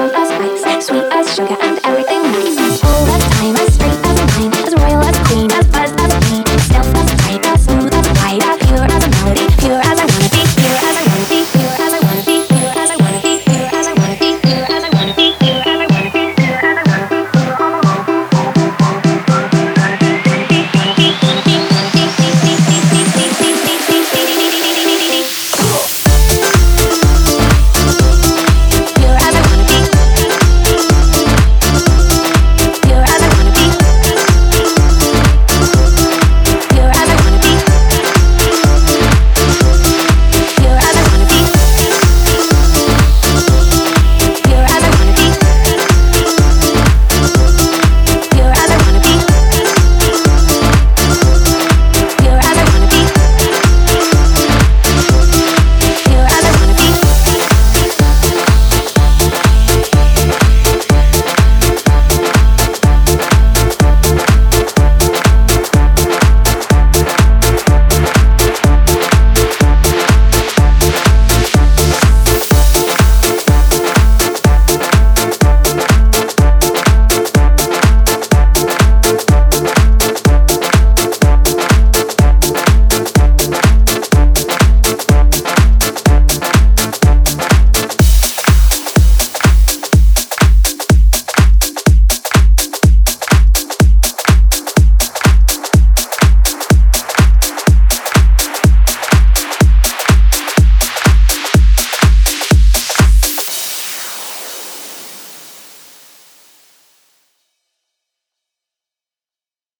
cold as ice, sweet as sugar and every.